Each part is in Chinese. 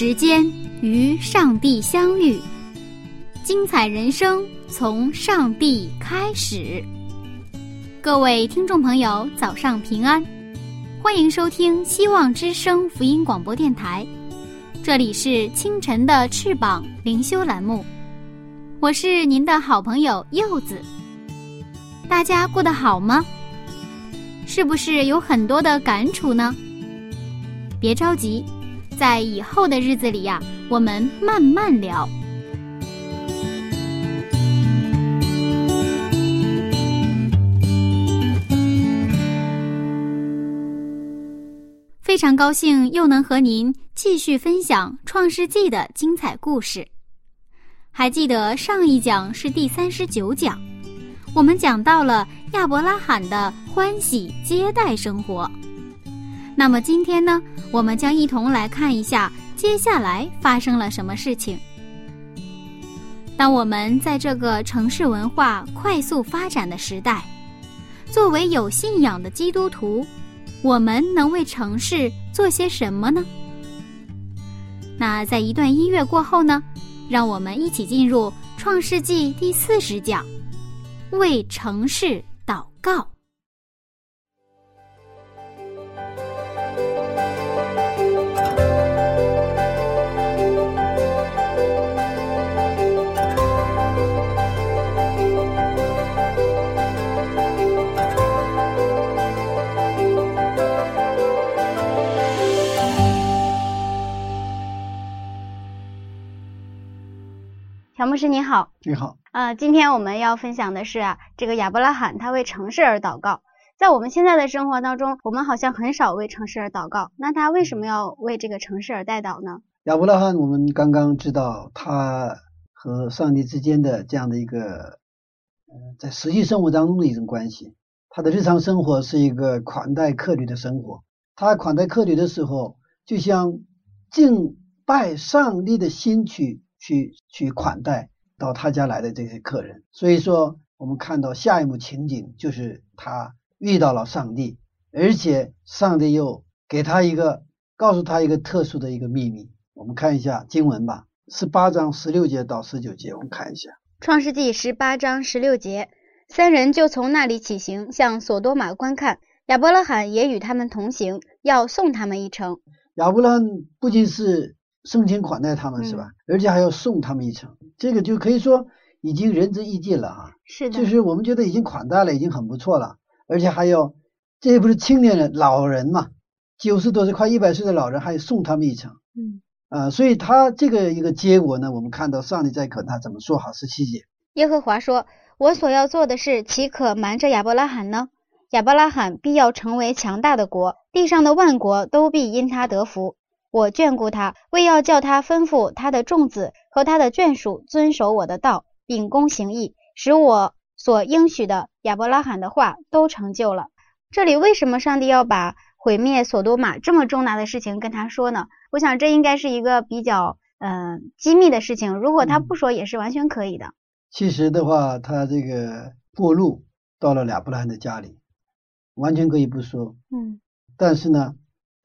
时间与上帝相遇，精彩人生从上帝开始。各位听众朋友，早上平安，欢迎收听希望之声福音广播电台，这里是清晨的翅膀灵修栏目，我是您的好朋友柚子。大家过得好吗？是不是有很多的感触呢？别着急。在以后的日子里呀，我们慢慢聊。非常高兴又能和您继续分享《创世纪》的精彩故事。还记得上一讲是第三十九讲，我们讲到了亚伯拉罕的欢喜接待生活。那么今天呢，我们将一同来看一下接下来发生了什么事情。当我们在这个城市文化快速发展的时代，作为有信仰的基督徒，我们能为城市做些什么呢？那在一段音乐过后呢，让我们一起进入《创世纪》第四十讲，为城市祷告。乔牧师您好，你好。呃，今天我们要分享的是啊，这个亚伯拉罕他为城市而祷告。在我们现在的生活当中，我们好像很少为城市而祷告。那他为什么要为这个城市而代祷呢？亚伯拉罕，我们刚刚知道他和上帝之间的这样的一个，呃，在实际生活当中的一种关系。他的日常生活是一个款待客旅的生活。他款待客旅的时候，就像敬拜上帝的心去。去去款待到他家来的这些客人，所以说我们看到下一幕情景就是他遇到了上帝，而且上帝又给他一个告诉他一个特殊的一个秘密。我们看一下经文吧，十八章十六节到十九节，我们看一下《创世纪》十八章十六节，三人就从那里起行，向索多玛观看，亚伯拉罕也与他们同行，要送他们一程。亚伯拉罕不仅是。盛情款待他们是吧？而且还要送他们一程，这个就可以说已经仁至义尽了啊。是的，就是我们觉得已经款待了，已经很不错了。而且还要，这也不是青年人，老人嘛，九十多岁快一百岁的老人，还送他们一程。嗯啊，所以他这个一个结果呢，我们看到上帝在可他怎么说？好十七节，耶和华说：“我所要做的事，岂可瞒着亚伯拉罕呢？亚伯拉罕必要成为强大的国，地上的万国都必因他得福。”我眷顾他，为要叫他吩咐他的众子和他的眷属遵守我的道，秉公行义，使我所应许的亚伯拉罕的话都成就了。这里为什么上帝要把毁灭索多玛这么重大的事情跟他说呢？我想这应该是一个比较嗯机密的事情，如果他不说也是完全可以的。其实的话，他这个过路到了亚伯拉罕的家里，完全可以不说。嗯，但是呢。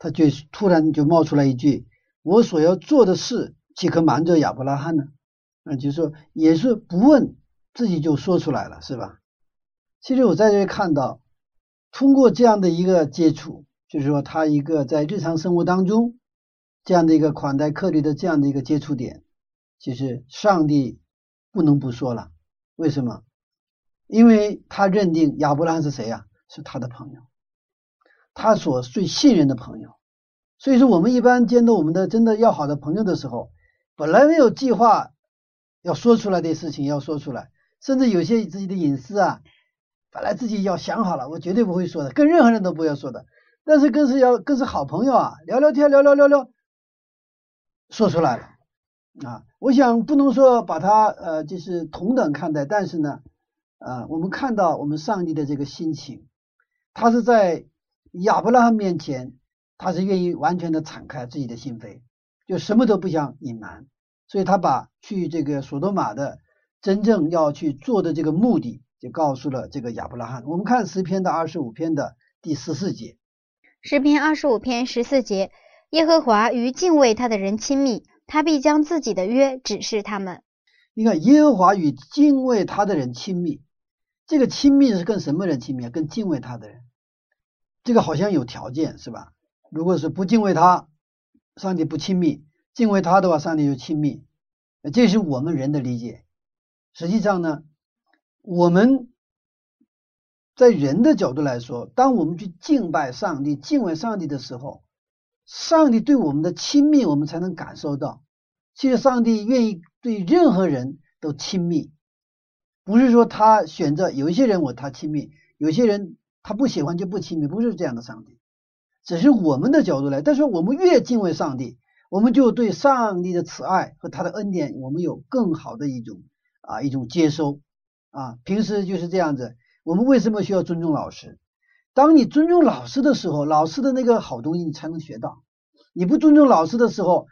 他就突然就冒出来一句：“我所要做的事，岂可瞒着亚伯拉罕呢？”啊，就是说，也是不问自己就说出来了，是吧？其实我在这看到，通过这样的一个接触，就是说他一个在日常生活当中这样的一个款待客旅的这样的一个接触点，其实上帝不能不说了。为什么？因为他认定亚伯拉罕是谁呀？是他的朋友。他所最信任的朋友，所以说我们一般见到我们的真的要好的朋友的时候，本来没有计划要说出来的事情要说出来，甚至有些自己的隐私啊，本来自己要想好了，我绝对不会说的，跟任何人都不要说的。但是更是要更是好朋友啊，聊聊天，聊聊聊聊，说出来了啊。我想不能说把他呃就是同等看待，但是呢，啊，我们看到我们上帝的这个心情，他是在亚伯拉罕面前，他是愿意完全的敞开自己的心扉，就什么都不想隐瞒，所以他把去这个索多玛的真正要去做的这个目的，就告诉了这个亚伯拉罕。我们看诗篇的二十五篇的第十四节。诗篇二十五篇十四节：耶和华与敬畏他的人亲密，他必将自己的约指示他们。你看，耶和华与敬畏他的人亲密，这个亲密是跟什么人亲密啊？跟敬畏他的人。这个好像有条件是吧？如果是不敬畏他，上帝不亲密；敬畏他的话，上帝就亲密。这是我们人的理解。实际上呢，我们。在人的角度来说，当我们去敬拜上帝、敬畏上帝的时候，上帝对我们的亲密，我们才能感受到。其实，上帝愿意对任何人都亲密，不是说他选择有一些人我他亲密，有些人他不喜欢就不亲密，不是这样的。上帝只是我们的角度来，但是我们越敬畏上帝，我们就对上帝的慈爱和他的恩典，我们有更好的一种啊一种接收啊。平时就是这样子。我们为什么需要尊重老师？当你尊重老师的时候，老师的那个好东西你才能学到。你不尊重老师的时候，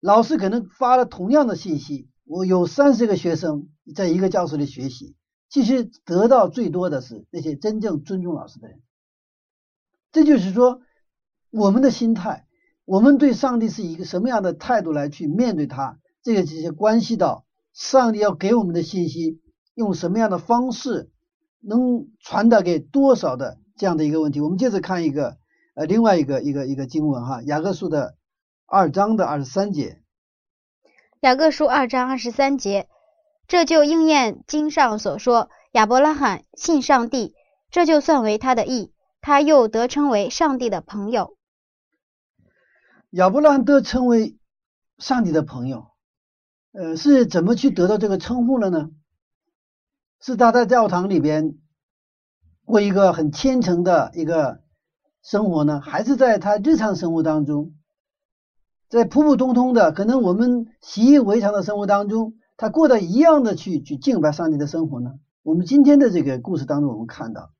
老师可能发了同样的信息，我有三十个学生在一个教室里学习，其实得到最多的是那些真正尊重老师的人。这就是说，我们的心态，我们对上帝是一个什么样的态度来去面对他，这个直接关系到上帝要给我们的信息，用什么样的方式。能传达给多少的这样的一个问题？我们接着看一个呃另外一个一个一个经文哈，雅各书的二章的二十三节。雅各书二章二十三节，这就应验经上所说：亚伯拉罕信上帝，这就算为他的义，他又得称为上帝的朋友。亚伯拉罕得称为上帝的朋友，呃，是怎么去得到这个称呼了呢？是他在教堂里边过一个很虔诚的一个生活呢，还是在他日常生活当中，在普普通通的可能我们习以为常的生活当中，他过得一样的去去敬拜上帝的生活呢？我们今天的这个故事当中，我们看到，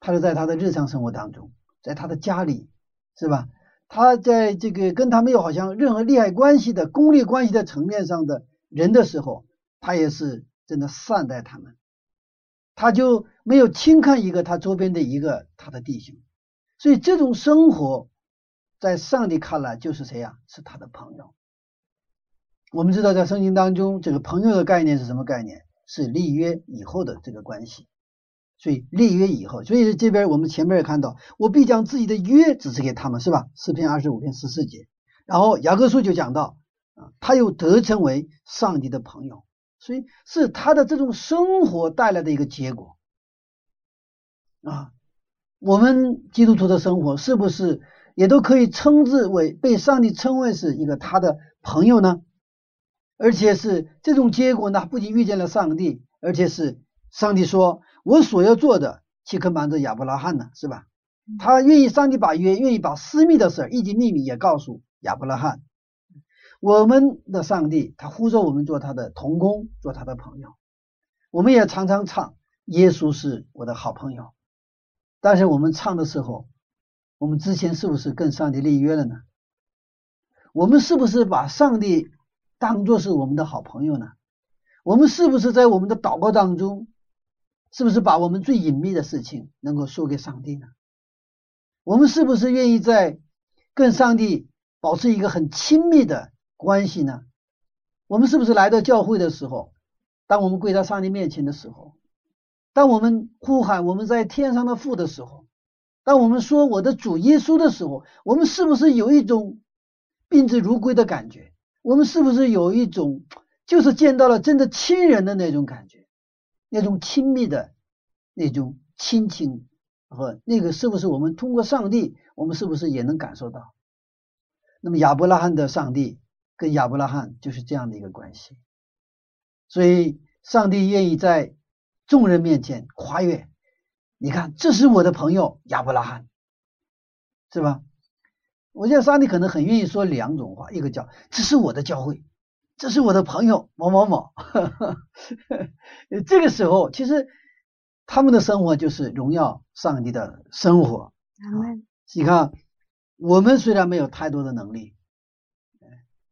他是在他的日常生活当中，在他的家里，是吧？他在这个跟他没有好像任何利害关系的功利关系的层面上的人的时候，他也是。真的善待他们，他就没有轻看一个他周边的一个他的弟兄，所以这种生活在上帝看来就是谁呀？是他的朋友。我们知道在圣经当中，这个朋友的概念是什么概念？是立约以后的这个关系。所以立约以后，所以这边我们前面也看到，我必将自己的约指示给他们，是吧？诗篇二十五篇十四节。然后雅各书就讲到啊，他又得称为上帝的朋友。所以是他的这种生活带来的一个结果啊。我们基督徒的生活是不是也都可以称之为被上帝称为是一个他的朋友呢？而且是这种结果呢，不仅遇见了上帝，而且是上帝说：“我所要做的，岂可瞒着亚伯拉罕呢？”是吧？他愿意，上帝把约，愿意把私密的事以及秘密也告诉亚伯拉罕。我们的上帝，他呼召我们做他的同工，做他的朋友。我们也常常唱“耶稣是我的好朋友”，但是我们唱的时候，我们之前是不是跟上帝立约了呢？我们是不是把上帝当做是我们的好朋友呢？我们是不是在我们的祷告当中，是不是把我们最隐秘的事情能够说给上帝呢？我们是不是愿意在跟上帝保持一个很亲密的？关系呢？我们是不是来到教会的时候，当我们跪在上帝面前的时候，当我们呼喊我们在天上的父的时候，当我们说我的主耶稣的时候，我们是不是有一种宾至如归的感觉？我们是不是有一种就是见到了真的亲人的那种感觉，那种亲密的那种亲情和那个是不是我们通过上帝，我们是不是也能感受到？那么亚伯拉罕的上帝。跟亚伯拉罕就是这样的一个关系，所以上帝愿意在众人面前跨越。你看，这是我的朋友亚伯拉罕，是吧？我觉得上帝可能很愿意说两种话，一个叫这是我的教会，这是我的朋友某某某。这个时候，其实他们的生活就是荣耀上帝的生活。啊你看，我们虽然没有太多的能力，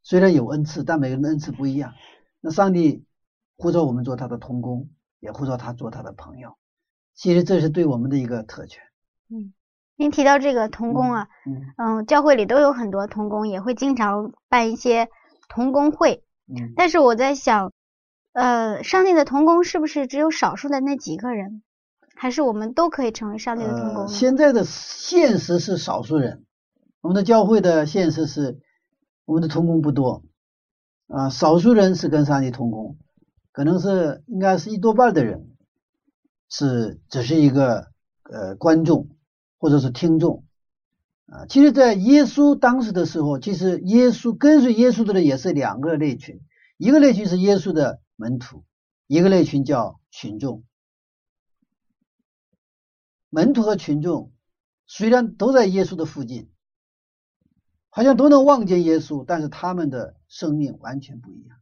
虽然有恩赐，但每个人的恩赐不一样。那上帝呼召我们做他的同工，也呼召他做他的朋友。其实这是对我们的一个特权。嗯。您提到这个童工啊，嗯，教会里都有很多童工，也会经常办一些童工会。嗯，但是我在想，呃，上帝的童工是不是只有少数的那几个人，还是我们都可以成为上帝的童工？现在的现实是少数人，我们的教会的现实是我们的童工不多啊，少数人是跟上帝同工，可能是应该是一多半的人是只是一个呃观众。或者是听众啊，其实，在耶稣当时的时候，其实耶稣跟随耶稣的人也是两个类群，一个类群是耶稣的门徒，一个类群叫群众。门徒和群众虽然都在耶稣的附近，好像都能望见耶稣，但是他们的生命完全不一样，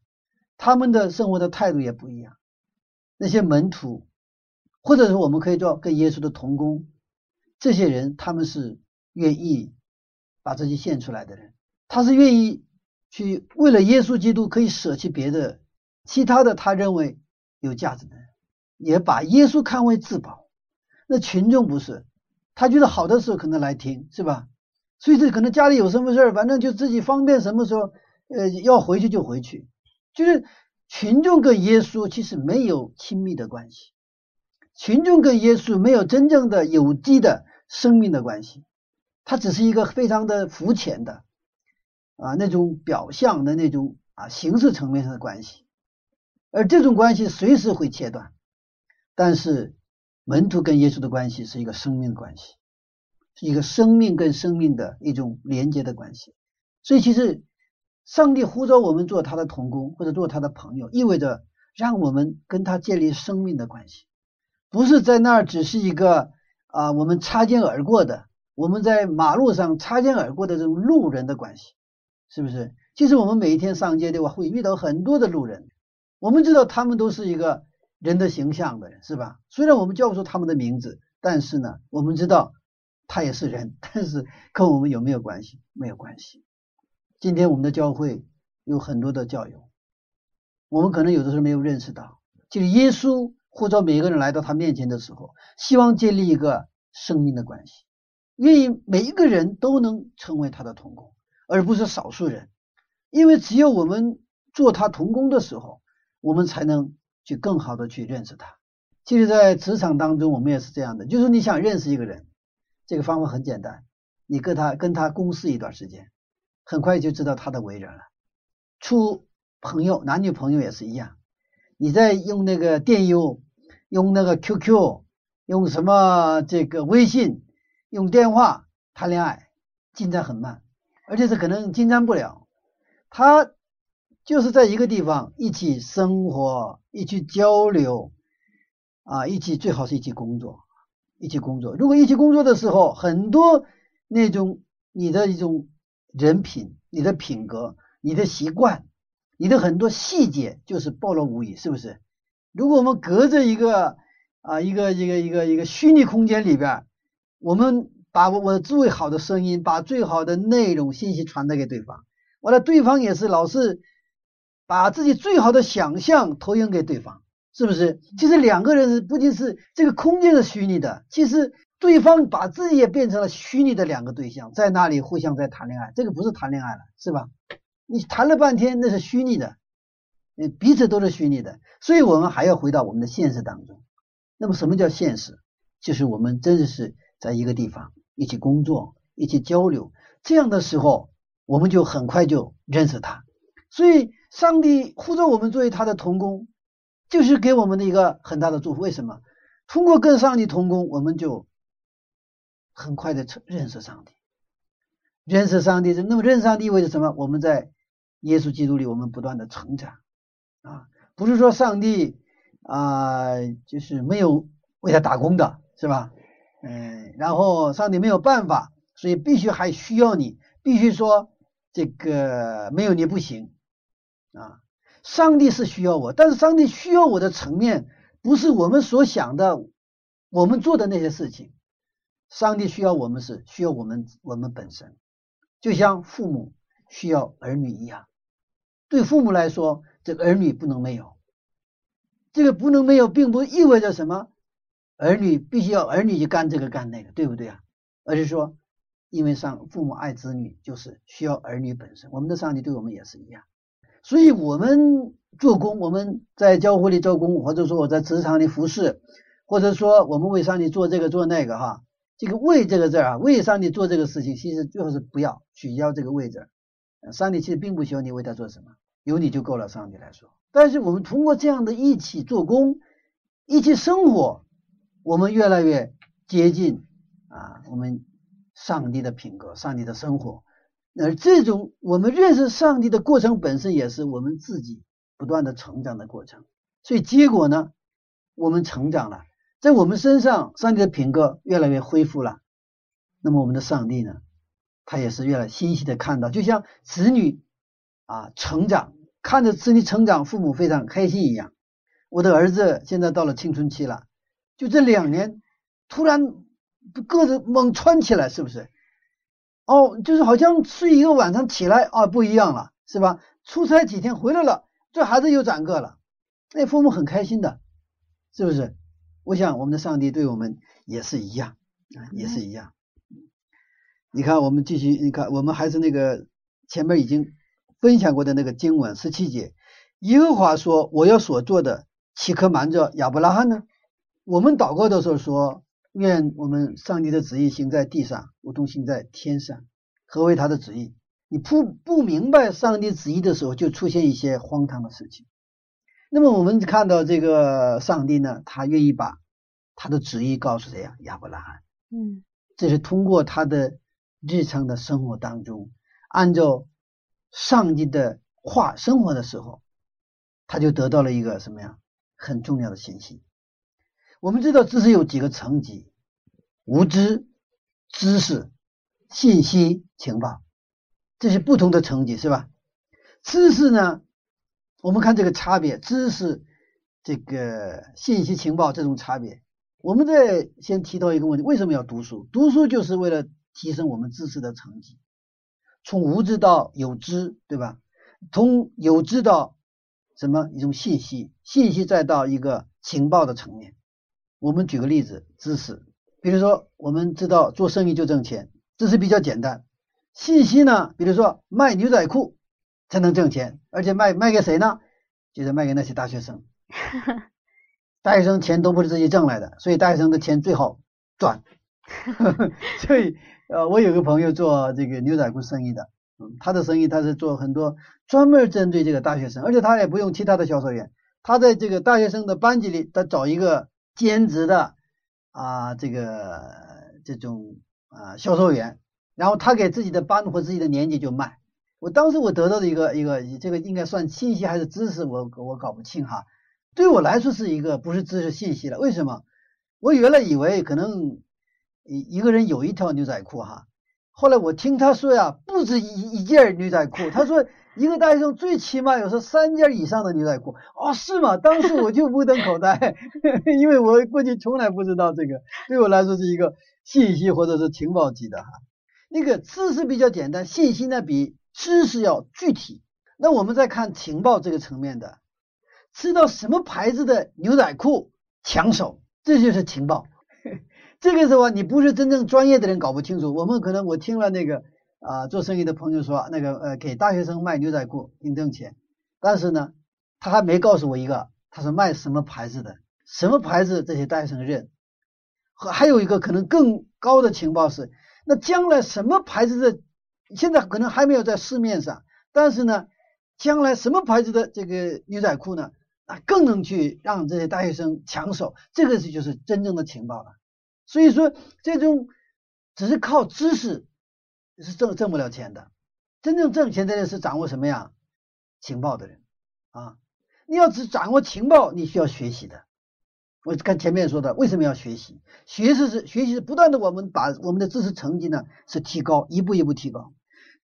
他们的生活的态度也不一样。那些门徒，或者是我们可以做跟耶稣的同工。这些人他们是愿意把自己献出来的人，他是愿意去为了耶稣基督可以舍弃别的其他的他认为有价值的人，也把耶稣看为至宝。那群众不是，他觉得好的时候可能来听，是吧？所以这可能家里有什么事儿，反正就自己方便什么时候呃要回去就回去。就是群众跟耶稣其实没有亲密的关系，群众跟耶稣没有真正的有机的。生命的关系，它只是一个非常的肤浅的啊那种表象的那种啊形式层面上的关系，而这种关系随时会切断。但是门徒跟耶稣的关系是一个生命的关系，是一个生命跟生命的一种连接的关系。所以，其实上帝呼召我们做他的同工或者做他的朋友，意味着让我们跟他建立生命的关系，不是在那儿只是一个。啊，我们擦肩而过的，我们在马路上擦肩而过的这种路人的关系，是不是？其实我们每一天上街的话，会遇到很多的路人，我们知道他们都是一个人的形象的人，是吧？虽然我们叫不出他们的名字，但是呢，我们知道他也是人，但是跟我们有没有关系？没有关系。今天我们的教会有很多的教友，我们可能有的时候没有认识到，就是耶稣。或者每一个人来到他面前的时候，希望建立一个生命的关系，愿意每一个人都能成为他的同工，而不是少数人。因为只有我们做他同工的时候，我们才能去更好的去认识他。其实，在职场当中，我们也是这样的，就是你想认识一个人，这个方法很简单，你跟他跟他共事一段时间，很快就知道他的为人了。处朋友，男女朋友也是一样。你在用那个电邮，用那个 QQ，用什么这个微信，用电话谈恋爱，进展很慢，而且是可能进展不了。他就是在一个地方一起生活，一起交流，啊，一起最好是一起工作，一起工作。如果一起工作的时候，很多那种你的一种人品、你的品格、你的习惯。你的很多细节就是暴露无遗，是不是？如果我们隔着一个啊一个一个一个一个虚拟空间里边，我们把我我最好的声音，把最好的内容信息传达给对方，完了对方也是老是把自己最好的想象投影给对方，是不是？其实两个人不仅是这个空间是虚拟的，其实对方把自己也变成了虚拟的两个对象，在那里互相在谈恋爱，这个不是谈恋爱了，是吧？你谈了半天，那是虚拟的，彼此都是虚拟的，所以我们还要回到我们的现实当中。那么，什么叫现实？就是我们真的是在一个地方一起工作、一起交流，这样的时候，我们就很快就认识他。所以，上帝呼召我们作为他的同工，就是给我们的一个很大的祝福。为什么？通过跟上帝同工，我们就很快的认识上帝，认识上帝。那么，认识上帝意味着什么？我们在耶稣基督里，我们不断的成长啊，不是说上帝啊，就是没有为他打工的，是吧？嗯，然后上帝没有办法，所以必须还需要你，必须说这个没有你不行啊。上帝是需要我，但是上帝需要我的层面不是我们所想的，我们做的那些事情。上帝需要我们是需要我们我们本身，就像父母需要儿女一样。对父母来说，这个儿女不能没有。这个不能没有，并不意味着什么。儿女必须要儿女去干这个干那个，对不对啊？而是说，因为上父母爱子女，就是需要儿女本身。我们的上帝对我们也是一样。所以，我们做工，我们在教会里做工，或者说我在职场里服侍，或者说我们为上帝做这个做那个，哈，这个为这个字啊，为上帝做这个事情，其实最后是不要取消这个位置。上帝其实并不需要你为他做什么，有你就够了。上帝来说，但是我们通过这样的一起做工，一起生活。我们越来越接近啊，我们上帝的品格、上帝的生活，而这种我们认识上帝的过程本身，也是我们自己不断的成长的过程。所以结果呢，我们成长了，在我们身上，上帝的品格越来越恢复了。那么我们的上帝呢，他也是越来欣喜的看到，就像子女啊成长，看着子女成长，父母非常开心一样。我的儿子现在到了青春期了。就这两年，突然个子猛窜起来，是不是？哦，就是好像睡一个晚上起来啊，不一样了，是吧？出差几天回来了，这孩子又长个了，那父母很开心的，是不是？我想我们的上帝对我们也是一样啊，也是一样。你看，我们继续，你看，我们还是那个前面已经分享过的那个经文十七节，耶和华说：“我要所做的，岂可瞒着亚伯拉罕呢？”我们祷告的时候说：“愿我们上帝的旨意行在地上，如同行在天上。”何为他的旨意？你不不明白上帝旨意的时候，就出现一些荒唐的事情。那么我们看到这个上帝呢，他愿意把他的旨意告诉谁呀？亚伯拉罕。嗯，这是通过他的日常的生活当中，按照上帝的话生活的时候，他就得到了一个什么呀？很重要的信息。我们知道知识有几个层级：无知、知识、信息、情报，这是不同的层级，是吧？知识呢？我们看这个差别，知识、这个信息、情报这种差别。我们再先提到一个问题：为什么要读书？读书就是为了提升我们知识的层级，从无知到有知，对吧？从有知到什么一种信息，信息再到一个情报的层面。我们举个例子，知识，比如说我们知道做生意就挣钱，知识比较简单。信息呢，比如说卖牛仔裤才能挣钱，而且卖卖给谁呢？就是卖给那些大学生。大学生钱都不是自己挣来的，所以大学生的钱最好赚。所以呃，我有个朋友做这个牛仔裤生意的，嗯，他的生意他是做很多专门针对这个大学生，而且他也不用其他的销售员，他在这个大学生的班级里，他找一个。兼职的啊，这个这种啊销售员，然后他给自己的班或自己的年级就卖。我当时我得到的一个一个，这个应该算信息还是知识，我我搞不清哈。对我来说是一个不是知识信息了。为什么？我原来以为可能一一个人有一条牛仔裤哈，后来我听他说呀，不止一一件牛仔裤，他说。一个大学生最起码有是三件以上的牛仔裤哦，是吗？当时我就目瞪口呆，因为我过去从来不知道这个，对我来说是一个信息或者是情报级的哈。那个知识比较简单，信息呢比知识要具体。那我们再看情报这个层面的，知道什么牌子的牛仔裤抢手，这就是情报。这个时候你不是真正专业的人搞不清楚，我们可能我听了那个。啊，做生意的朋友说，那个呃，给大学生卖牛仔裤挺挣钱，但是呢，他还没告诉我一个，他是卖什么牌子的，什么牌子这些大学生认。和还有一个可能更高的情报是，那将来什么牌子的，现在可能还没有在市面上，但是呢，将来什么牌子的这个牛仔裤呢，啊，更能去让这些大学生抢手，这个是就是真正的情报了。所以说，这种只是靠知识。是挣挣不了钱的，真正挣钱的人是掌握什么呀？情报的人啊。你要只掌握情报，你需要学习的。我看前面说的，为什么要学习？学习是学习是不断的，我们把我们的知识成绩呢是提高，一步一步提高。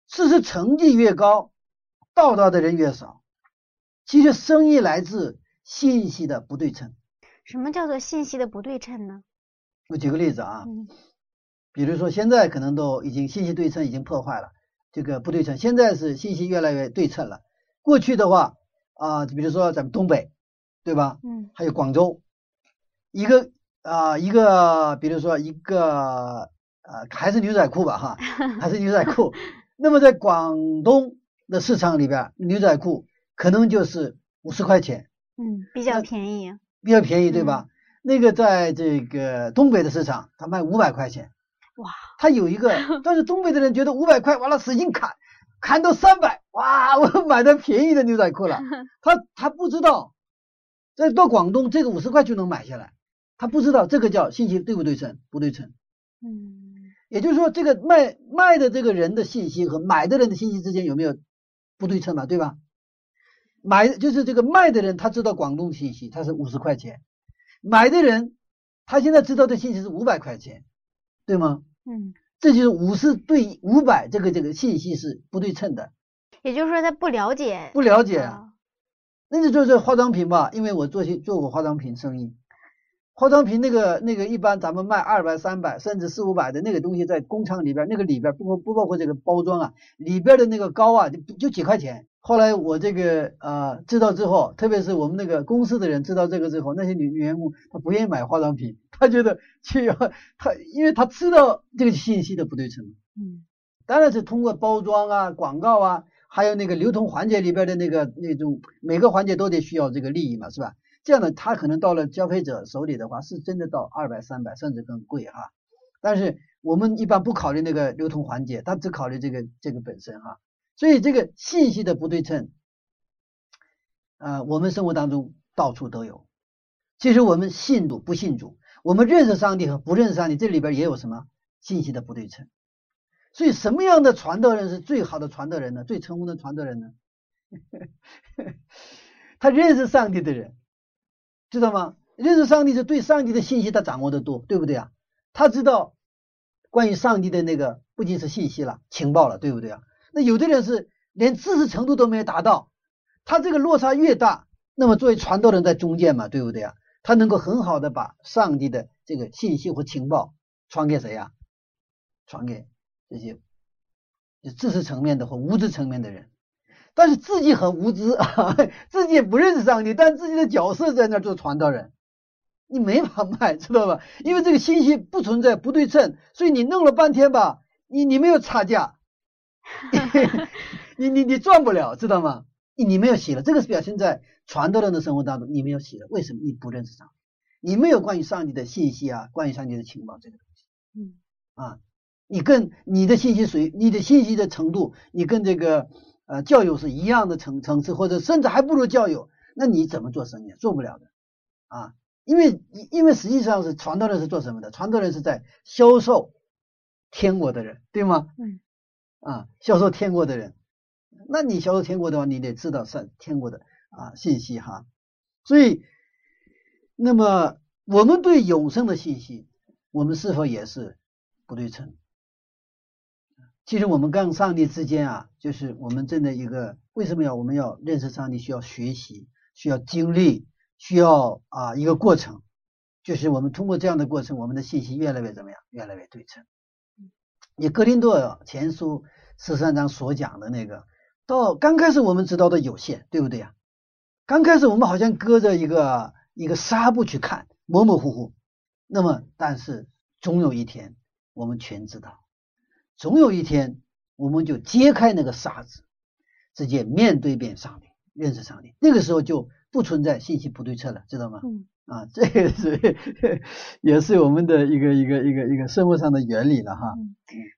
知识成绩越高，到达的人越少。其实生意来自信息的不对称。什么叫做信息的不对称呢？我举个例子啊，嗯比如说现在可能都已经信息对称已经破坏了，这个不对称，现在是信息越来越对称了。过去的话啊，比如说咱们东北，对吧？嗯还有广州，一个啊、一个，比如说一个呃，还是牛仔裤吧哈，还是牛仔裤。那么在广东的市场里边，牛仔裤可能就是五十块钱，嗯，比较便宜。比较便宜，对吧？那个在这个东北的市场，他卖五百块钱。哇，他有一个，但是东北的人觉得五百块完了使劲砍，砍到三百，哇，我买的便宜的牛仔裤了。他他不知道，在到广东这个五十块就能买下来，他不知道这个叫信息对不对称？不对称。嗯也就是说，这个卖卖的这个人的信息和买的人的信息之间有没有不对称嘛？对吧？买就是这个卖的人他知道广东信息，他是五十块钱，买的人他现在知道的信息是五百块钱，对吗？嗯，这就是五十对五百这个这个信息是不对称的，也就是说他不了解。不了解。啊那就做做化妆品吧，因为我做些做过化妆品生意，化妆品那个那个一般咱们卖二百、三百甚至四五百的那个东西，在工厂里边那个里边不不不包括这个包装啊，里边的那个膏啊就就几块钱。后来我这个呃知道之后，特别是我们那个公司的人知道这个之后，那些女女员工她不愿意买化妆品，她觉得去要她因为她知道这个信息的不对称。嗯当然是通过包装啊、广告啊，还有那个流通环节里边的那个那种每个环节都得需要这个利益嘛，是吧？这样的他可能到了消费者手里的话，是真的到二百、三百甚至更贵哈。但是我们一般不考虑那个流通环节，他只考虑这个这个本身哈。所以这个信息的不对称，呃，我们生活当中到处都有。其实我们信主不信主，我们认识上帝和不认识上帝，这里边也有什么信息的不对称。所以什么样的传道人是最好的传道人呢？最成功的传道人呢？他认识上帝的人，知道吗？认识上帝是对上帝的信息他掌握的多，对不对啊？他知道关于上帝的那个不仅是信息了，情报了，对不对啊？那有的人是连知识程度都没有达到，他这个落差越大，那么作为传道人在中间嘛，对不对啊？他能够很好的把上帝的这个信息和情报传给谁呀、传给这些知识层面的或无知层面的人，但是自己很无知啊，自己也不认识上帝，但自己的角色在那儿做传道人，你没法卖，知道吧？因为这个信息不存在不对称，所以你弄了半天吧，你你没有差价，你你你赚不了，知道吗？你你没有喜乐，这个是表现在传道人的生活当中，你没有喜乐，为什么？你不认识上帝，你没有关于上帝的信息啊，关于上帝的情报这个东西。嗯啊，你跟你的信息水，你的信息的程度，你跟这个呃教友是一样的层层次，或者甚至还不如教友，那你怎么做生意？做不了的啊，因为因为实际上是传道人是做什么的？传道人是在销售天国的人，对吗？嗯啊，销售天国的人，那你销售天国的话，你得知道上天国的啊信息哈。所以，那么我们对永生的信息，我们是否也是不对称？其实我们跟上帝之间啊，就是我们真的一个为什么要我们要认识上帝，需要学习，需要经历，需要啊一个过程，就是我们通过这样的过程，我们的信息越来越怎么样，越来越对称。你哥林多前书十三章所讲的那个，到刚开始我们知道的有限，对不对呀？刚开始我们好像隔着一个一个纱布去看，模模糊糊。那么，但是总有一天我们全知道，总有一天我们就揭开那个纱子，直接面对面上帝，认识上帝。那个时候就不存在信息不对称了，知道吗？嗯啊，这个是也是我们的一个一个一个一个生活上的原理了哈。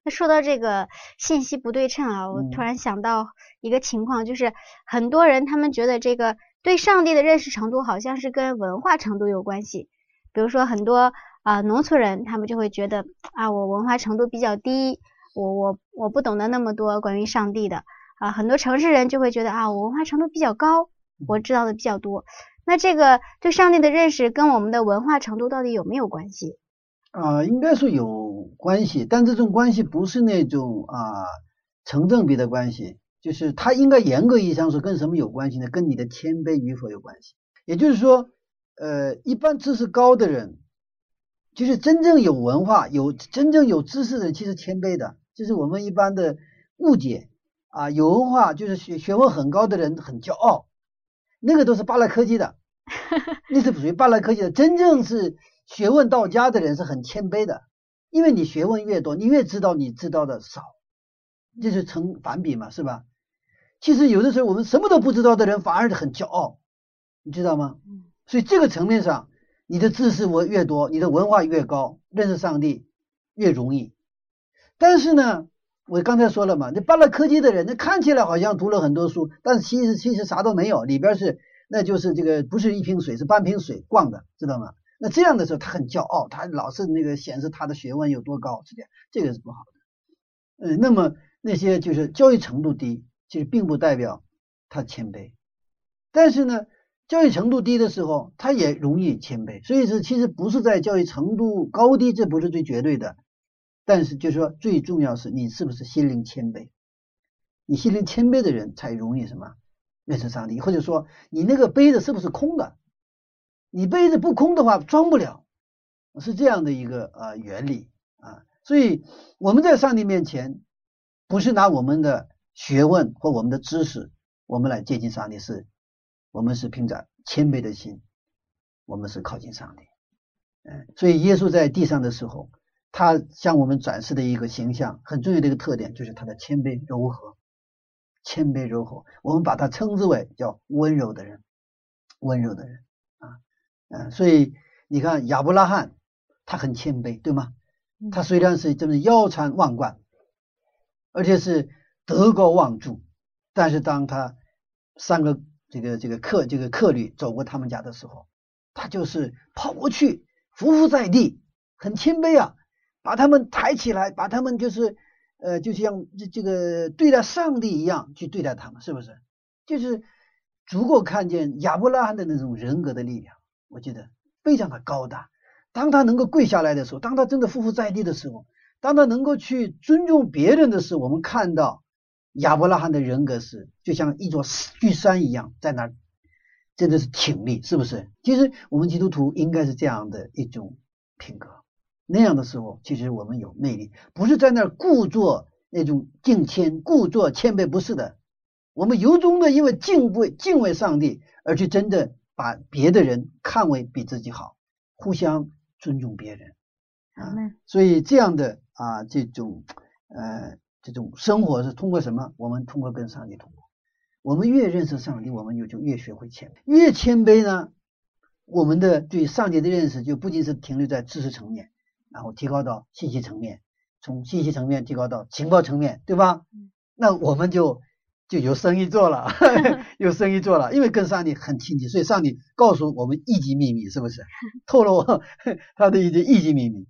那说到这个信息不对称啊，我嗯突然想到一个情况，就是很多人他们觉得这个对上帝的认识程度好像是跟文化程度有关系。比如说很多啊、农村人，他们就会觉得啊我文化程度比较低，我我我不懂得那么多关于上帝的啊。很多城市人就会觉得啊我文化程度比较高我知道的比较多。那这个对上帝的认识跟我们的文化程度到底有没有关系？啊，应该说有关系，但这种关系不是那种啊成正比的关系，就是它应该严格意义上说跟什么有关系呢？跟你的谦卑与否有关系。也就是说，呃，一般知识高的人，就是真正有文化、有真正有知识的人，其实谦卑的，这是我们一般的误解啊。有文化就是学学问很高的人很骄傲。那个都是巴拉科技的，那是属于巴拉科技的。真正是学问到家的人是很谦卑的，因为你学问越多，你越知道你知道的少，这是成反比嘛，是吧？其实有的时候我们什么都不知道的人反而是很骄傲，你知道吗？所以这个层面上，你的知识我越多，你的文化越高，认识上帝越容易。但是呢？我刚才说了嘛，那巴拉科技的人，那看起来好像读了很多书，但是其实其实啥都没有，里边是那就是这个不是一瓶水，是半瓶水灌的，知道吗？那这样的时候他很骄傲，他老是那个显示他的学问有多高，是这样，这个是不好的。嗯，那么那些就是教育程度低，其实并不代表他谦卑，但是呢，教育程度低的时候，他也容易谦卑，所以是其实不是在教育程度高低，这不是最绝对的。但是，就是说，最重要是你是不是心灵谦卑？你心灵谦卑的人才容易什么认识上帝，或者说你那个杯子是不是空的？你杯子不空的话，装不了，是这样的一个呃原理啊。所以我们在上帝面前，不是拿我们的学问或我们的知识，我们来接近上帝，是我们是凭着谦卑的心，我们是靠近上帝。嗯，所以耶稣在地上的时候。他向我们展示的一个形象，很重要的一个特点就是他的谦卑柔和，谦卑柔和，我们把他称之为叫温柔的人，温柔的人啊，嗯，所以你看亚伯拉罕，他很谦卑，对吗？他虽然是这么腰缠万贯，而且是德高望重，但是当他三个这个这个客这个客旅走过他们家的时候，他就是跑过去，伏伏在地，很谦卑啊。把他们抬起来，把他们就是，呃，就像这这个对待上帝一样去对待他们，是不是？就是足够看见亚伯拉罕的那种人格的力量，我觉得非常的高大。当他能够跪下来的时候，当他真的匍匐在地的时候，当他能够去尊重别人的时候，我们看到亚伯拉罕的人格是就像一座巨山一样，在那儿真的是挺立，是不是？其实我们基督徒应该是这样的一种品格。那样的时候，其实我们有魅力，不是在那儿故作那种敬谦、故作谦卑，不是的。我们由衷的因为敬畏、敬畏上帝，而去真的把别的人看为比自己好，互相尊重别人啊。所以这样的啊，这种呃，这种生活是通过什么？我们通过跟上帝通过。我们越认识上帝，我们就就越学会谦卑。越谦卑呢，我们的对上帝的认识就不仅是停留在知识层面。然后提高到信息层面，从信息层面提高到情报层面，对吧？那我们就就有生意做了，有生意做了，因为跟上帝很亲近，所以上帝告诉我们一级秘密，是不是？透露 他的一些一级秘密。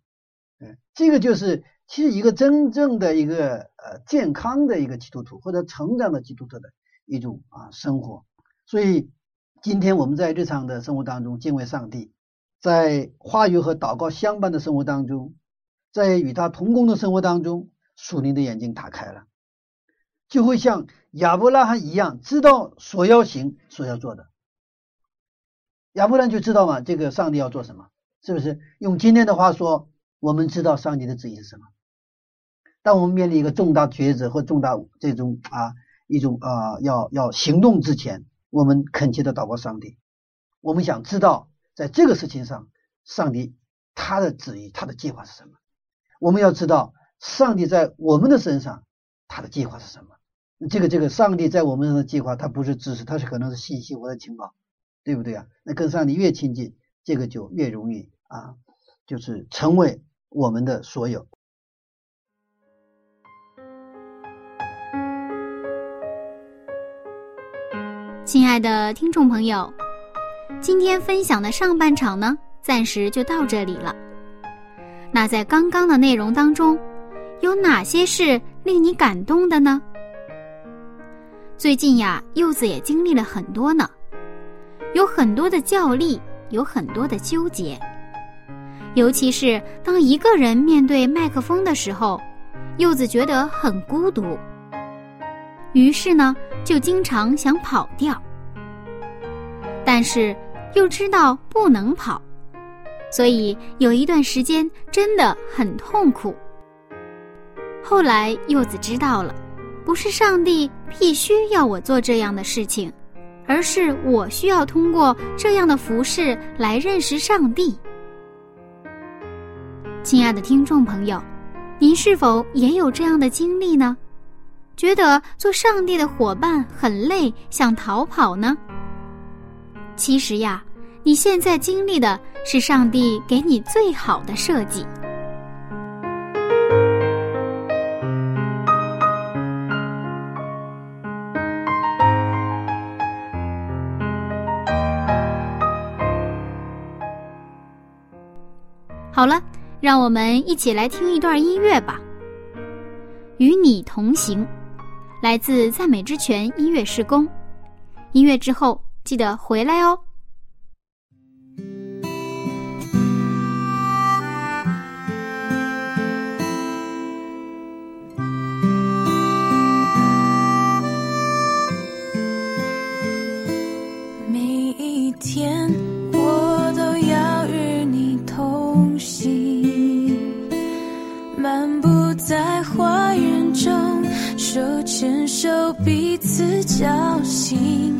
嗯，这个就是其实一个真正的一个呃健康的一个基督徒或者成长的基督徒的一种啊生活。所以今天我们在日常的生活当中敬畏上帝。在话语和祷告相伴的生活当中，在与他同工的生活当中，属灵的眼睛打开了，就会像亚伯拉罕一样，知道所要行、所要做的。亚伯拉罕就知道嘛，这个上帝要做什么，是不是？用今天的话说，我们知道上帝的旨意是什么。当我们面临一个重大抉择或重大这种啊一种啊要要行动之前，我们恳切的祷告上帝，我们想知道。在这个事情上，上帝他的旨意、他的计划是什么？我们要知道，上帝在我们的身上，他的计划是什么？这个这个，上帝在我们身上的计划，他不是知识，他是可能是信息或者情报，对不对啊？那跟上帝越亲近，这个就越容易啊，就是成为我们的所有。亲爱的听众朋友。今天分享的上半场呢，暂时就到这里了。那在刚刚的内容当中，有哪些是令你感动的呢？最近呀，柚子也经历了很多呢。有很多的较力，有很多的纠结。尤其是当一个人面对麦克风的时候，柚子觉得很孤独。于是呢，就经常想跑掉，但是又知道不能跑，所以有一段时间真的很痛苦。后来柚子知道了，不是上帝必须要我做这样的事情，而是我需要通过这样的服饰来认识上帝。亲爱的听众朋友，您是否也有这样的经历呢？觉得做上帝的伙伴很累，想逃跑呢？其实呀，你现在经历的是上帝给你最好的设计。好了。让我们一起来听一段音乐吧，《与你同行》，来自赞美之泉音乐施工。音乐之后记得回来哦。每一天，我都要与你同行。漫步在花园中，手牵手，彼此交心。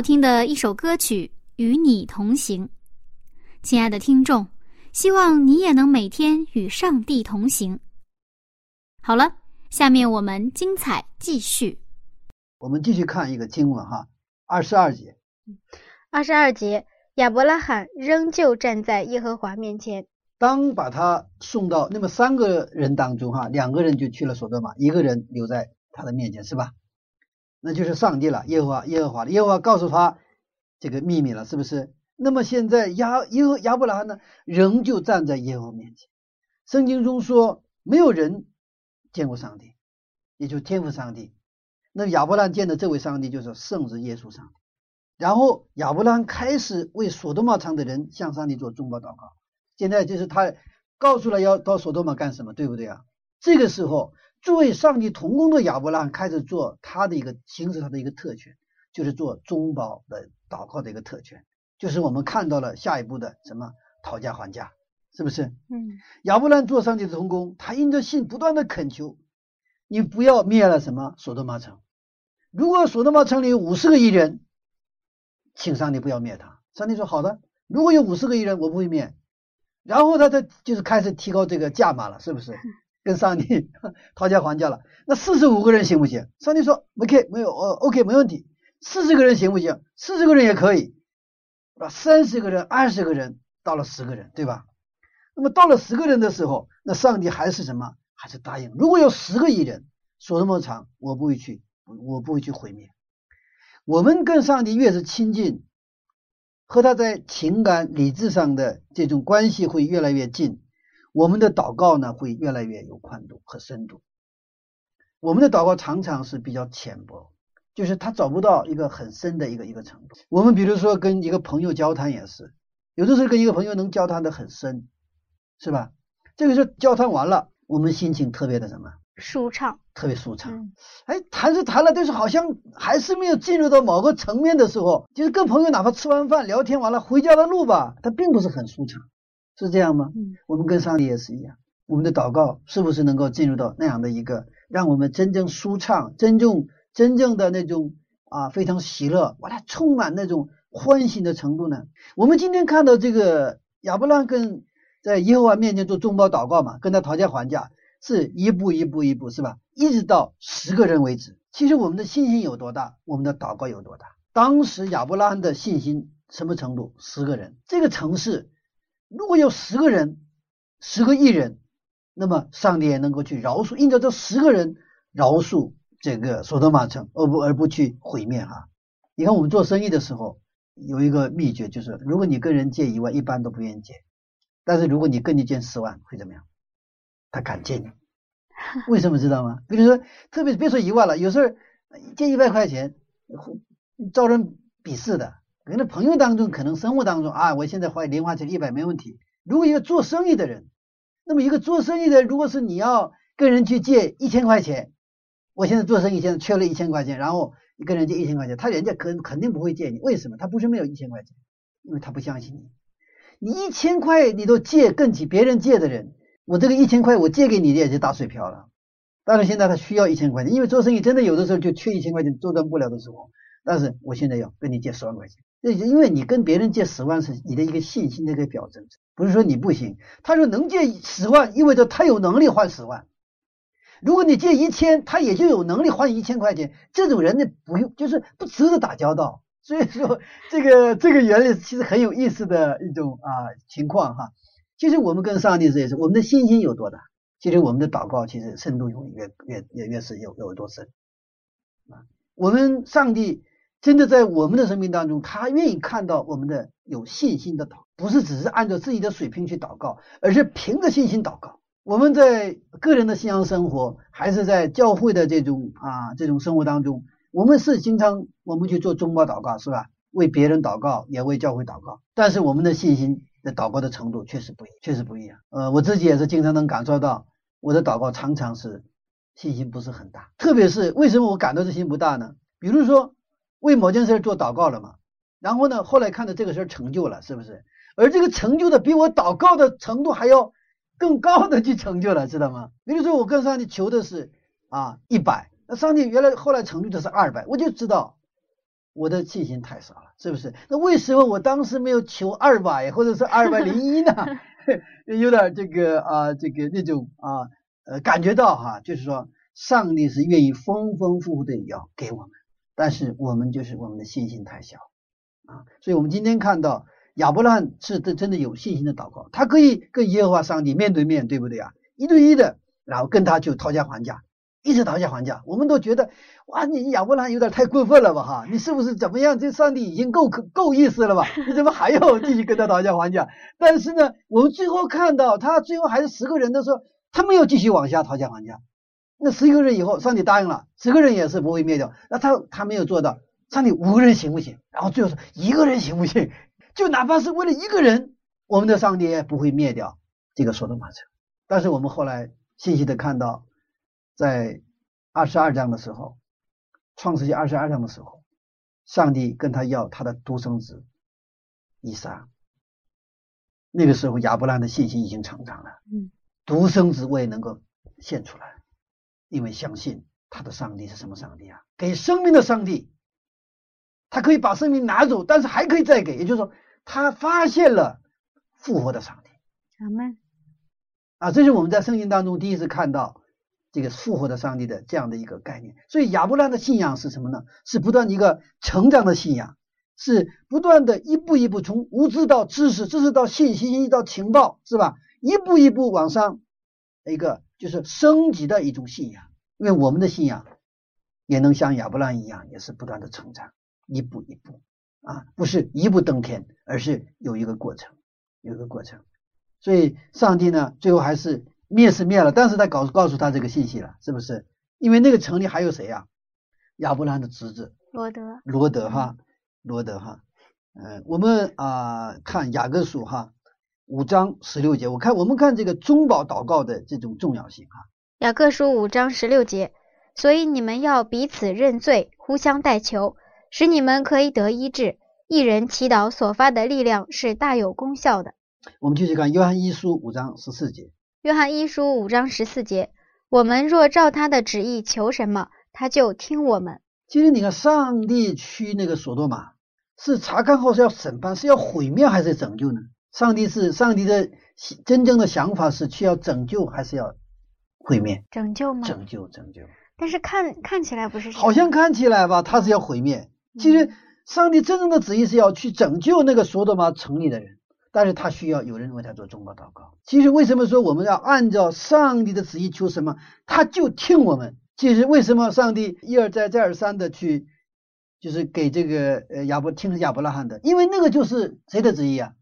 好听的一首歌曲《与你同行》，亲爱的听众，希望你也能每天与上帝同行。好了，下面我们精彩继续。我们继续看一个经文哈，二十二节，二十二节，亚伯拉罕仍旧站在耶和华面前。当把他送到那么三个人当中哈，两个人就去了所多玛，一个人留在他的面前是吧？那就是上帝了，耶和华，耶和华，耶和华告诉他这个秘密了，是不是？那么现在亚耶和亚伯拉罕呢，仍旧站在耶和华面前。圣经中说，没有人见过上帝，也就是天赋上帝。那亚伯拉罕见的这位上帝就是圣子耶稣上帝。然后亚伯拉罕开始为索多玛城的人向上帝做中保祷告。现在就是他告诉了要到索多玛干什么，对不对啊？这个时候，作为上帝同工的亚伯拉罕开始做他的一个行使他的一个特权，就是做中保的祷告的一个特权，就是我们看到了下一步的什么讨价还价，是不是？嗯亚伯兰做上帝的同工，他因着信不断的恳求，你不要灭了什么索多玛城。如果索多玛城里有五十个艺人，请上帝不要灭他。上帝说好的，如果有五十个艺人，我不会灭。然后他才就是开始提高这个价码了，是不是？跟上帝 讨价还价了。那四十五个人行不行？上帝说 OK，没有哦，OK，没问题。四十个人行不行？四十个人也可以，啊，三十个人、二十个人，到了十个人，对吧？那么到了十个人的时候，那上帝还是什么？还是答应。如果有十个亿人，说那么长，我不会去，我不会去毁灭。我们跟上帝越是亲近，和他在情感、理智上的这种关系会越来越近，我们的祷告呢会越来越有宽度和深度。我们的祷告常常是比较浅薄，就是他找不到一个很深的一个一个程度。我们比如说跟一个朋友交谈也是，有的时候跟一个朋友能交谈的很深，是吧？这个时候交谈完了，我们心情特别的什么？舒畅。特别舒畅。嗯哎，谈是谈了，但是好像还是没有进入到某个层面的时候，就是跟朋友哪怕吃完饭聊天完了，回家的路吧，他并不是很舒畅，是这样吗？嗯我们跟上帝也是一样，我们的祷告是不是能够进入到那样的一个让我们真正舒畅、真正真正的那种啊非常喜乐，哇，它充满那种欢喜的程度呢？我们今天看到这个亚伯拉罕跟在耶和华面前做众包祷告嘛，跟他讨价还价，是一步一步一步是吧？一直到十个人为止。其实我们的信心有多大，我们的祷告有多大。当时亚伯拉罕的信心什么程度？十个人。这个城市如果有十个人，十个艺人，那么上帝也能够去饶恕，因着这十个人饶恕这个索多玛城，而不而不去毁灭哈。你看我们做生意的时候有一个秘诀，就是如果你跟人借一万，一般都不愿意借，但是如果你跟你借十万，会怎么样？他敢借你，为什么知道吗？比如说，特别别说一万了，有时候借一百块钱，招人鄙视的。可能朋友当中，可能生活当中啊，我现在花零花钱一百没问题。如果一个做生意的人，那么一个做生意的，如果是你要跟人去借一千块钱，我现在做生意现在缺了一千块钱，然后你跟人借一千块钱，他人家肯肯定不会借你，为什么？他不是没有一千块钱，因为他不相信你。你一千块你都借更起别人借的人，我这个一千块我借给你的也就打水漂了。但是现在他需要一千块钱，因为做生意真的有的时候就缺一千块钱周转不了的时候，但是我现在要跟你借十万块钱，那因为你跟别人借十万是你的一个信心的一个表征，不是说你不行。他说能借十万，意味着他有能力还十万。如果你借一千，他也就有能力还一千块钱。这种人呢，不用就是不值得打交道。所以说，这个这个原理其实很有意思的一种啊情况哈。其实我们跟上帝这也是我们的信心有多大，其实我们的祷告其实深度有越越越越是有有多深啊。我们上帝真的在我们的生命当中，他愿意看到我们的有信心的祷，不是只是按照自己的水平去祷告，而是凭着信心祷告。我们在个人的信仰生活，还是在教会的这种啊这种生活当中，我们是经常我们去做中保祷告，是吧？为别人祷告，也为教会祷告，但是我们的信心的祷告的程度确实不一，确实不一样。呃，我自己也是经常能感受到，我的祷告常常是信心不是很大，特别是为什么我感到这信心不大呢？比如说为某件事做祷告了嘛，然后呢，后来看到这个事儿成就了，是不是？而这个成就的比我祷告的程度还要更高的去成就了，知道吗？比如说我跟上帝求的是啊一百，那上帝原来后来成就的是二百，我就知道我的信心太少了，是不是？那为什么我当时没有求二百或者是二百零一呢？有点这个啊，这个那种啊呃感觉到哈，就是说上帝是愿意丰丰富富的要给我们，但是我们就是我们的信心太小啊，所以我们今天看到。亚伯拉罕是真真的有信心的祷告，他可以跟耶和华上帝面对面，对不对啊？一对一的，然后跟他就讨价还价，一直讨价还价。我们都觉得，哇，你亚伯拉罕有点太过分了吧？哈，你是不是怎么样？这上帝已经够够意思了吧？你怎么还要继续跟他讨价还价？但是呢，我们最后看到他最后还是十个人的时候，他没有继续往下讨价还价。那十一个人以后，上帝答应了，十个人也是不会灭掉。那他他没有做到，上帝五个人行不行？然后最后说一个人行不行？就哪怕是为了一个人，我们的上帝也不会灭掉这个索多玛城。但是我们后来细细的看到。在二十二章的时候，创世纪二十二章的时候，上帝跟他要他的独生子以撒。那个时候，亚伯拉罕的信心已经成长了。嗯，独生子我也能够献出来，因为相信他的上帝是什么上帝啊？给生命的上帝，他可以把生命拿走，但是还可以再给。也就是说，他发现了复活的上帝。阿门。啊，这是我们在圣经当中第一次看到。这个复活的上帝的这样的一个概念，所以亚伯拉的信仰是什么呢？是不断的一个成长的信仰，是不断的一步一步从无知到知识，知识到信息，信息到情报，是吧？一步一步往上，一个就是升级的一种信仰。因为我们的信仰也能像亚伯拉一样，也是不断的成长，一步一步啊，不是一步登天，而是有一个过程，有一个过程。所以上帝呢，最后还是。灭是灭了，但是他告告诉他这个信息了，是不是？因为那个城里还有谁呀？亚伯兰的侄子罗德，罗德哈，罗德哈。嗯，我们啊看雅各书哈五章十六节，我看我们看这个中保祷告的这种重要性哈。雅各书五章十六节，所以你们要彼此认罪，互相代求，使你们可以得医治。一人祈祷所发的力量是大有功效的。我们继续看约翰一书五章十四节。约翰一书五章十四节，我们若照他的旨意求什么，他就听我们。今天你看，上帝去那个索多玛，是查看后是要审判，是要毁灭还是拯救呢？上帝是上帝的真正的想法是去要拯救还是要毁灭？拯救吗？拯救，拯救。但是看看起来不是，好像看起来吧，他是要毁灭。其实上帝真正的旨意是要去拯救那个索多玛城里的人。但是他需要有人为他做中保祷告。其实为什么说我们要按照上帝的旨意求什么，他就听我们。其实为什么上帝一而再再而三的去，就是给这个呃亚伯听亚伯拉罕的？因为那个就是谁的旨意啊？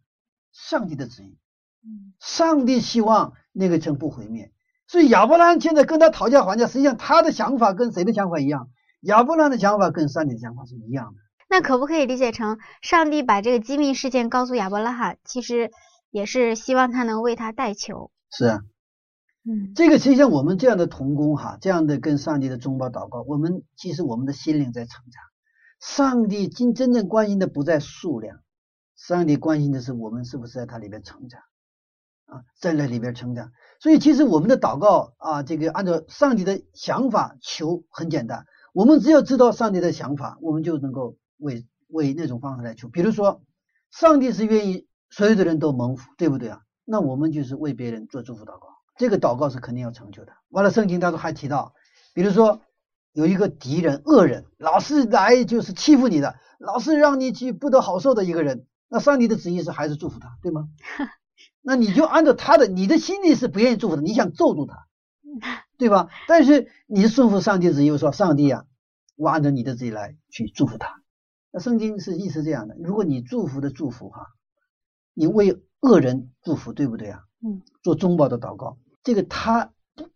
上帝的旨意。嗯，上帝希望那个城不毁灭。所以亚伯拉罕现在跟他讨价还价，实际上他的想法跟谁的想法一样？亚伯拉罕的想法跟上帝的想法是一样的。那可不可以理解成，上帝把这个机密事件告诉亚伯拉罕，其实也是希望他能为他代求？是啊，嗯，这个实际上我们这样的童工哈，这样的跟上帝的中保祷告，我们其实我们的心灵在成长。上帝真真正关心的不在数量，上帝关心的是我们是不是在他里边成长啊，在那里边成长。所以其实我们的祷告啊，这个按照上帝的想法求很简单，我们只要知道上帝的想法，我们就能够。为为那种方式来求，比如说，上帝是愿意所有的人都蒙福，对不对啊？那我们就是为别人做祝福祷告，这个祷告是肯定要成就的。完了，圣经当中还提到，比如说有一个敌人、恶人，老是来就是欺负你的，老是让你去不得好受的一个人，那上帝的旨意是还是祝福他，对吗？那你就按照他的，你的心里是不愿意祝福他，你想咒住他，对吧？但是你顺服上帝旨意，说上帝啊，我按照你的旨意来去祝福他。那圣经是意思这样的：如果你祝福的祝福哈，你为恶人祝福，对不对啊？嗯。做中保的祷告，这个他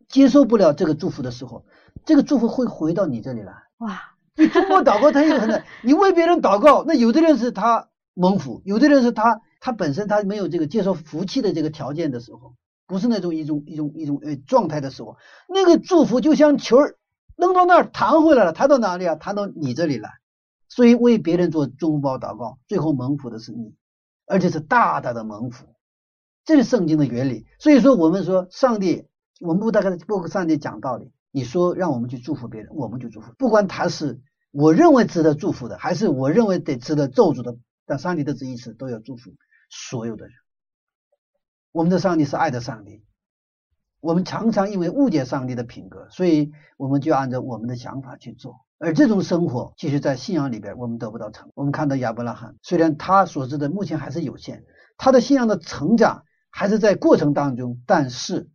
接受不了这个祝福的时候，这个祝福会回到你这里来。哇！你中保祷告，他有可能 你为别人祷告，那有的人是他蒙福，有的人是他他本身他没有这个接受福气的这个条件的时候，不是那种一种一种一种呃状态的时候，那个祝福就像球儿扔到那儿弹回来了，弹到哪里啊？弹到你这里来。所以为别人做中保祷告，最后蒙福的是你，而且是大大的蒙福，这是圣经的原理。所以说，我们说上帝，我们不大概不跟上帝讲道理。你说让我们去祝福别人，我们就祝福，不管他是我认为值得祝福的，还是我认为得值得咒诅的，但上帝的旨意是都要祝福所有的人。我们的上帝是爱的上帝，我们常常因为误解上帝的品格，所以我们就按照我们的想法去做。而这种生活，其实，在信仰里边，我们得不到成。我们看到亚伯拉罕，虽然他所知的目前还是有限，他的信仰的成长还是在过程当中。但是，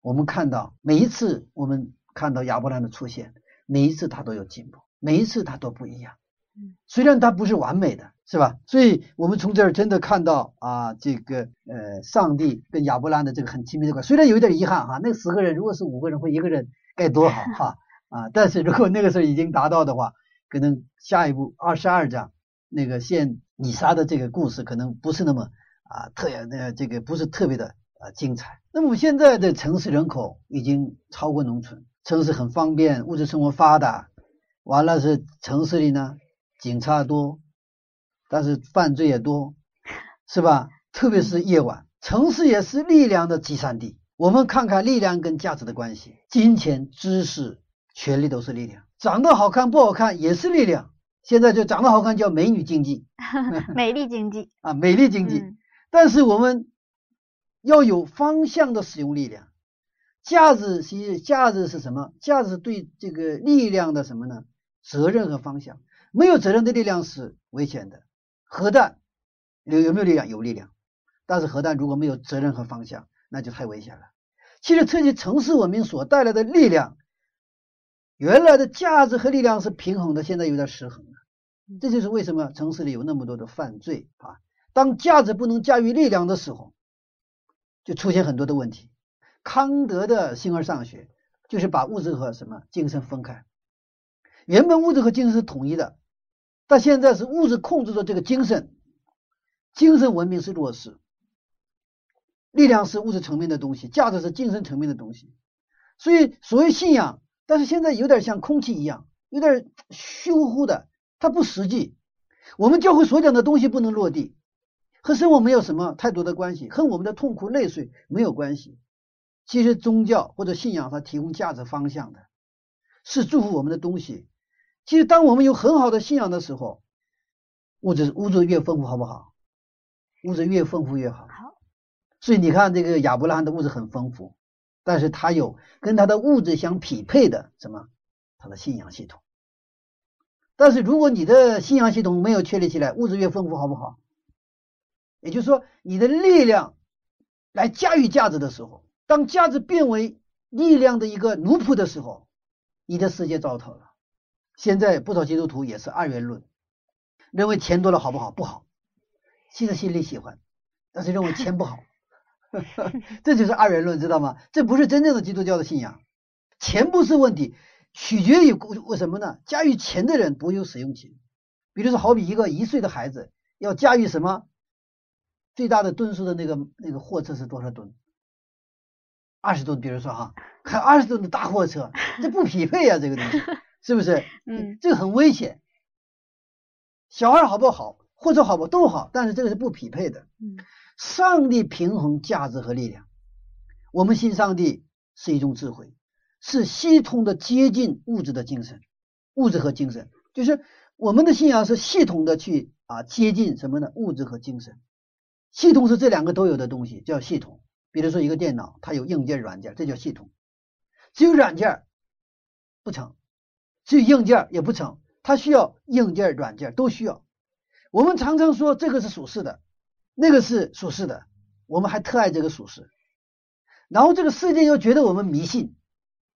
我们看到每一次我们看到亚伯拉罕的出现，每一次他都有进步，每一次他都不一样嗯。虽然他不是完美的，是吧？所以我们从这儿真的看到啊，这个呃，上帝跟亚伯拉罕的这个很亲密的关系。虽然有一点遗憾哈，那十个人如果是五个人或一个人该多好哈啊！但是如果那个时候已经达到的话，可能下一步二十二章那个献以撒的这个故事可能不是那么啊特呃这个不是特别的啊精彩。那么现在的城市人口已经超过农村，城市很方便，物质生活发达，完了是城市里呢警察多，但是犯罪也多，是吧？特别是夜晚，城市也是力量的集散地。我们看看力量跟价值的关系，金钱、知识、权力都是力量。长得好看不好看也是力量。现在就长得好看叫美女经济 美丽经济，啊，美丽经济。嗯但是我们要有方向的使用力量。价值是价值是什么？价值是对这个力量的什么呢？责任和方向。没有责任的力量是危险的。核弹有有没有力量？有力量。但是核弹如果没有责任和方向，那就太危险了。其实这些城市文明所带来的力量，原来的价值和力量是平衡的，现在有点失衡了。这就是为什么城市里有那么多的犯罪啊。当价值不能驾驭力量的时候，就出现很多的问题。康德的形而上学就是把物质和什么精神分开。原本物质和精神是统一的，但现在是物质控制着这个精神，精神文明是弱势，力量是物质层面的东西，价值是精神层面的东西。所以所谓信仰，但是现在有点像空气一样，有点虚乎乎的，它不实际。我们教会所讲的东西不能落地。和生活没有什么太多的关系，和我们的痛苦泪水没有关系。其实宗教或者信仰它提供价值方向的，是祝福我们的东西。其实当我们有很好的信仰的时候，物质物质越丰富好不好？物质越丰富越好。好。所以你看这个亚伯拉罕的物质很丰富，但是他有跟他的物质相匹配的什么？他的信仰系统。但是如果你的信仰系统没有确立起来，物质越丰富好不好？也就是说，你的力量来驾驭价值的时候，当价值变为力量的一个奴仆的时候，你的世界糟透了。现在不少基督徒也是二元论，认为钱多了好不好？不好，其实心里喜欢，但是认为钱不好，这就是二元论，知道吗？这不是真正的基督教的信仰。钱不是问题，取决于为什么呢？驾驭钱的人不会使用钱。比如说，好比一个一岁的孩子要驾驭什么？最大的吨数的那个那个货车是多少吨？二十吨，比如说哈，开二十吨的大货车，这不匹配呀、这个东西是不是？嗯，这个很危险。小孩好不好，或者好不好都好，但是这个是不匹配的。嗯，上帝平衡价值和力量。我们信上帝是一种智慧，是系统的接近物质的精神，物质和精神，就是我们的信仰是系统的去啊接近什么呢？物质和精神。系统是这两个都有的东西，叫系统。比如说一个电脑，它有硬件、软件，这叫系统。只有软件不成，只有硬件也不成，它需要硬件、软件都需要。我们常常说这个是属实的，那个是属实的，我们还特爱这个属实。然后这个世界又觉得我们迷信，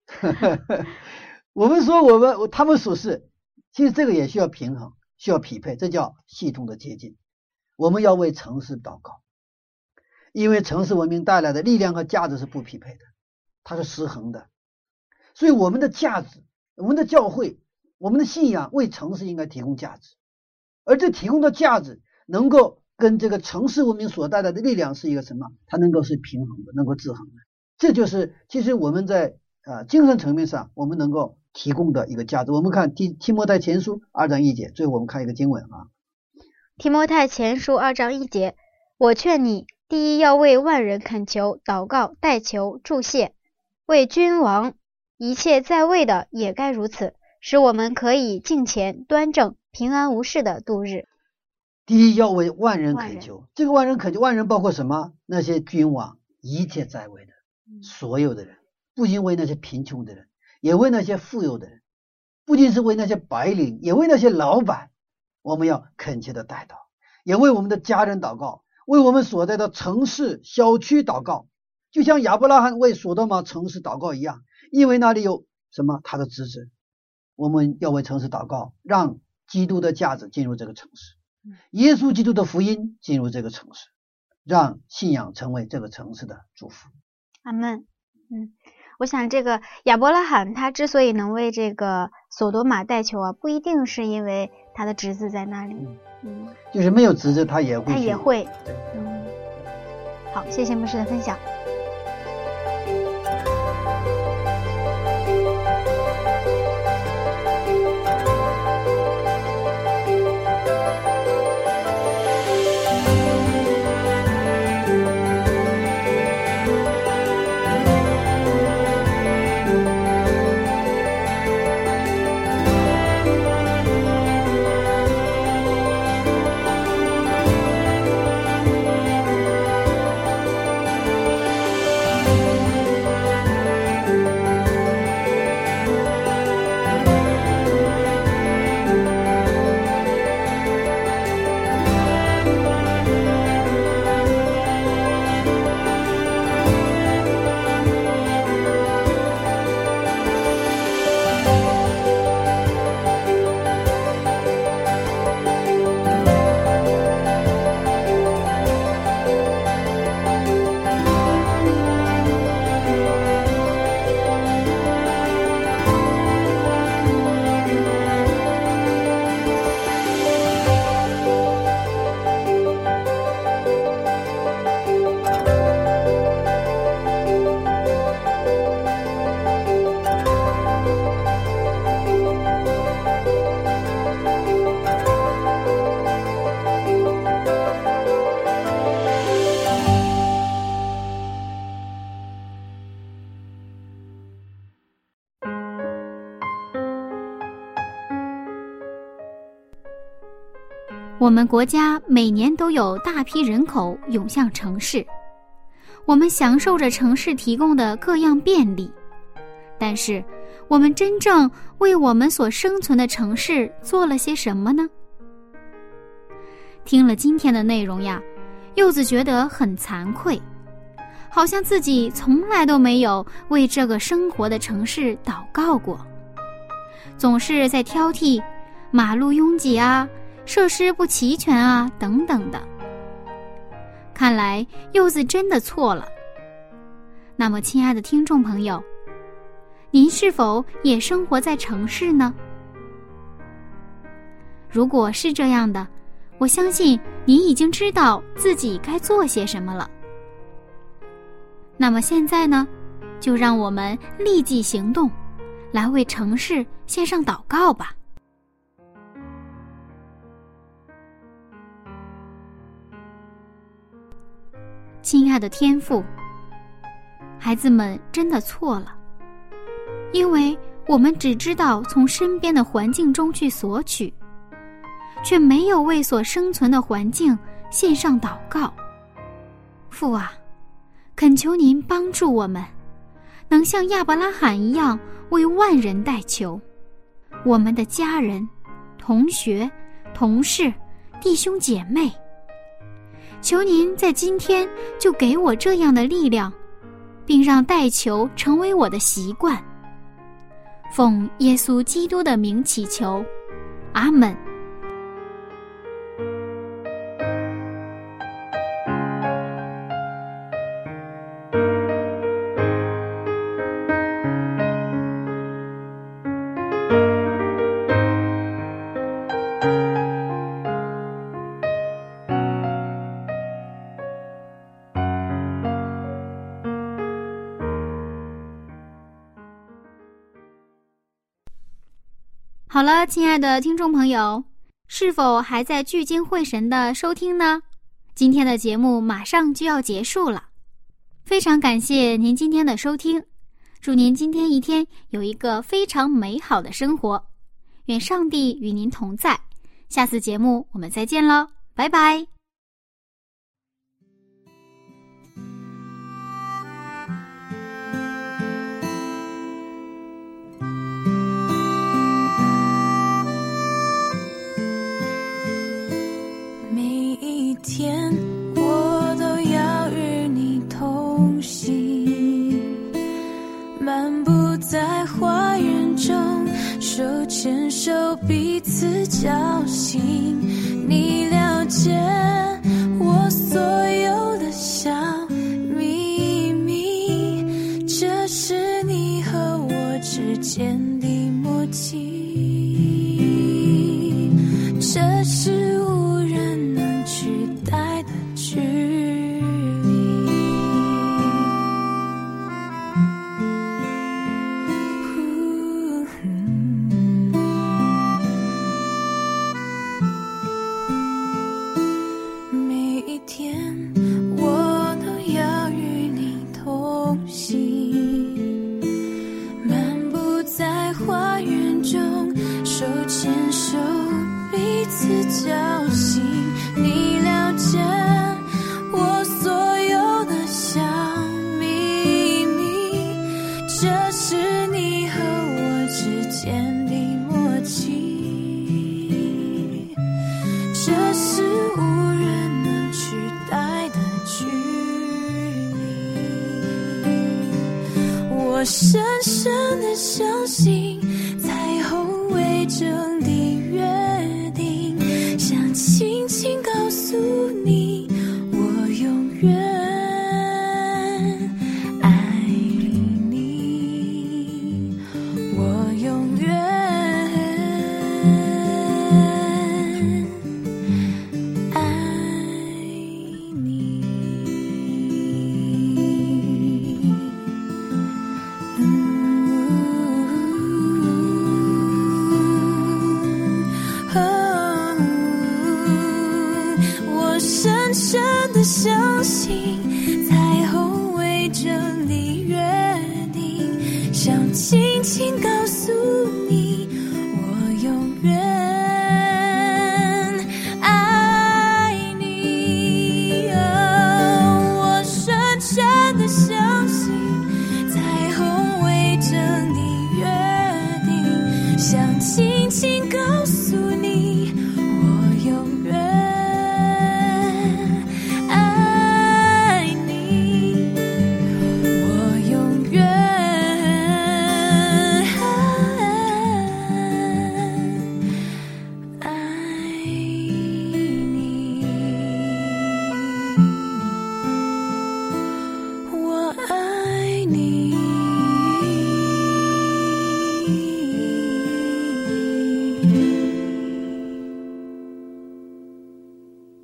我们说我们他们属实，其实这个也需要平衡，需要匹配，这叫系统的接近。我们要为城市祷告，因为城市文明带来的力量和价值是不匹配的，它是失衡的。所以我们的价值、我们的教会、我们的信仰为城市应该提供价值，而这提供的价值能够跟这个城市文明所带来的力量是一个什么？它能够是平衡的，能够制衡的。这就是其实我们在呃精神层面上我们能够提供的一个价值。我们看提提摩太前书二章一节，最后我们看一个经文啊。提摩太前书二章一节，我劝你，第一要为万人恳求、祷告、代求、祝谢，为君王一切在位的也该如此，使我们可以敬虔、端正、平安无事的度日。第一要为万人恳求，这个万人恳求，万人包括什么？那些君王，一切在位的嗯所有的人，不仅为那些贫穷的人，也为那些富有的人，不仅是为那些白领，也为那些老板。我们要恳切的带祷，也为我们的家人祷告，为我们所在的城市、小区祷告，就像亚伯拉罕为所多玛城市祷告一样，因为那里有什么？他的侄子。我们要为城市祷告，让基督的价值进入这个城市，耶稣基督的福音进入这个城市，让信仰成为这个城市的祝福。阿门。嗯，我想这个亚伯拉罕他之所以能为这个索多玛带球啊，不一定是因为他的侄子在那里，嗯，就是没有侄子他也会，他也会。对，嗯，好，谢谢牧师的分享。我们国家每年都有大批人口涌向城市，我们享受着城市提供的各样便利，但是，我们真正为我们所生存的城市做了些什么呢？听了今天的内容呀，柚子觉得很惭愧，好像自己从来都没有为这个生活的城市祷告过，总是在挑剔马路拥挤啊。设施不齐全啊，等等的。看来柚子真的错了。那么，亲爱的听众朋友，您是否也生活在城市呢？如果是这样的，我相信您已经知道自己该做些什么了。那么现在呢，就让我们立即行动，来为城市献上祷告吧。亲爱的天父，孩子们真的错了，因为我们只知道从身边的环境中去索取，却没有为所生存的环境献上祷告。父啊，恳求您帮助我们，能像亚伯拉罕一样为万人代求，我们的家人、同学、同事、弟兄姐妹。求您在今天就给我这样的力量，并让带球成为我的习惯。奉耶稣基督的名祈求，阿门。好了，亲爱的听众朋友，是否还在聚精会神的收听呢？今天的节目马上就要结束了，非常感谢您今天的收听，祝您今天一天有一个非常美好的生活，愿上帝与您同在。下次节目我们再见喽，拜拜。牵手彼此交心，你了解我所有。